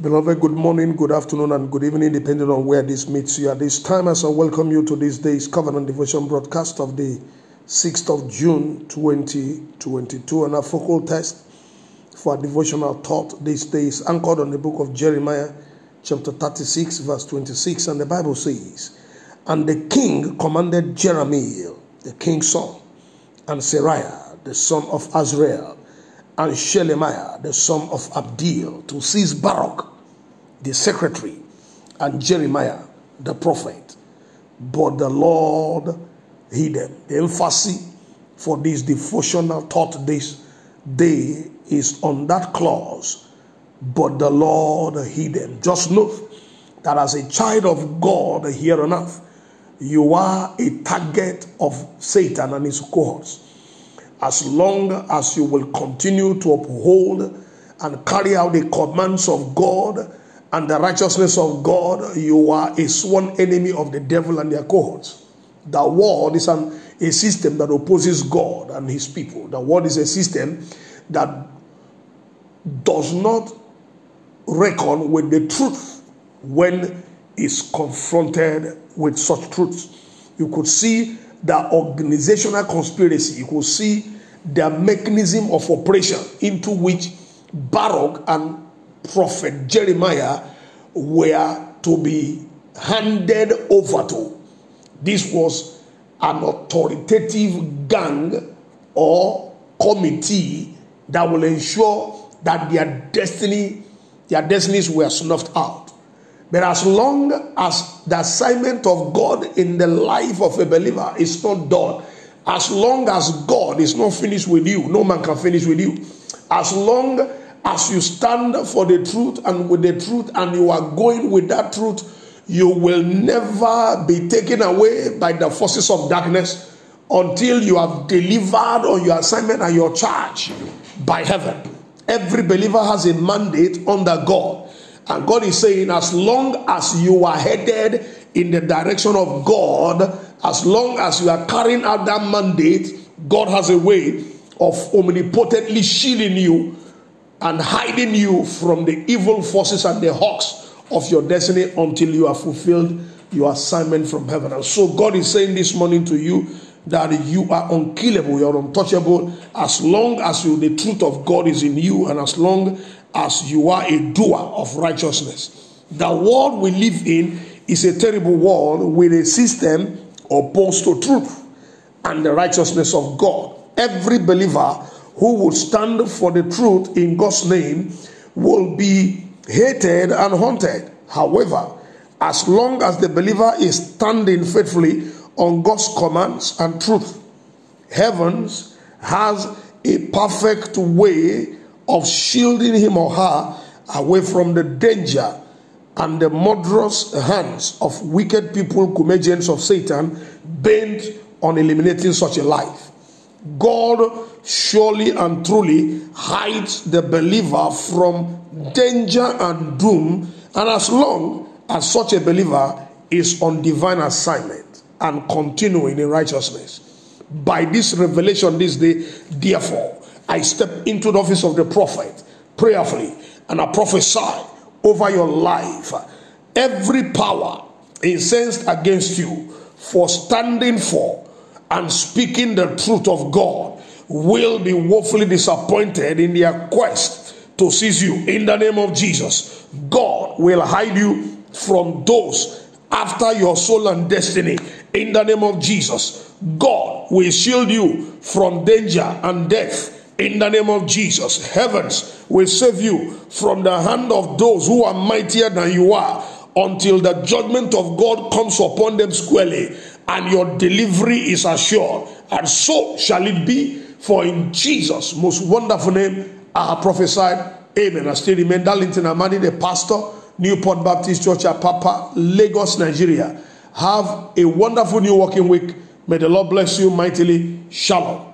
Beloved, good morning, good afternoon, and good evening, depending on where this meets you at this time. As I welcome you to this day's Covenant Devotion broadcast of the 6th of June 2022, and our focal text for our devotional thought this day is anchored on the book of Jerahmeel, chapter 36, verse 26, and the Bible says, And the king commanded Jeremiah, the king's son, and Seraiah, the son of Azriel, and Shelemiah, the son of Abdeel, to seize Baruch, the secretary, and Jeremiah, the prophet. But the Lord hid them. The emphasis for this devotional thought this day is on that clause, but the Lord hid them. Just know that as a child of God here on earth, you are a target of Satan and his cohorts as long as you will continue to uphold and carry out the commands of God and the righteousness of God, you are a sworn enemy of the devil and their cohorts. The world is an, a system that opposes God and his people. The world is a system that does not reckon with the truth when is confronted with such truths. You could see the organizational conspiracy. You could see the mechanism of operation into which Baruch and Prophet Jeremiah were to be handed over to. This was an authoritative gang or committee that will ensure that their destiny, their destinies were snuffed out. But as long as the assignment of God in the life of a believer is not done, as long as God is not finished with you, no man can finish with you. As long as you stand for the truth and with the truth and you are going with that truth, you will never be taken away by the forces of darkness until you have delivered on your assignment and your charge by heaven. Every believer has a mandate under God. And God is saying, as long as you are headed in the direction of God, as long as you are carrying out that mandate, God has a way of omnipotently shielding you and hiding you from the evil forces and the hawks of your destiny until you have fulfilled your assignment from heaven. And so God is saying this morning to you that you are unkillable, you're untouchable, as long as you, the truth of God is in you, and as long as you are a doer of righteousness. The world we live in is a terrible world with a system opposed to truth and the righteousness of God. Every believer who would stand for the truth in God's name will be hated and haunted. However, as long as the believer is standing faithfully on God's commands and truth, heavens has a perfect way of shielding him or her away from the danger and the murderous hands of wicked people, agents of Satan, bent on eliminating such a life. God surely and truly hides the believer from danger and doom, and as long as such a believer is on divine assignment and continuing in righteousness. By this revelation this day, therefore, I step into the office of the prophet prayerfully and I prophesy over your life. Every power incensed against you for standing for and speaking the truth of God will be woefully disappointed in their quest to seize you in the name of Jesus. God will hide you from those after your soul and destiny in the name of Jesus. God will shield you from danger and death in the name of Jesus. Heavens will save you from the hand of those who are mightier than you are until the judgment of God comes upon them squarely and your delivery is assured. And so shall it be, for in Jesus' most wonderful name I have prophesied. Amen. I still remain Darlington Amadi, the pastor, Newport Baptist Church, Papa, Lagos, Nigeria. Have a wonderful new working week. May the Lord bless you mightily. Shalom.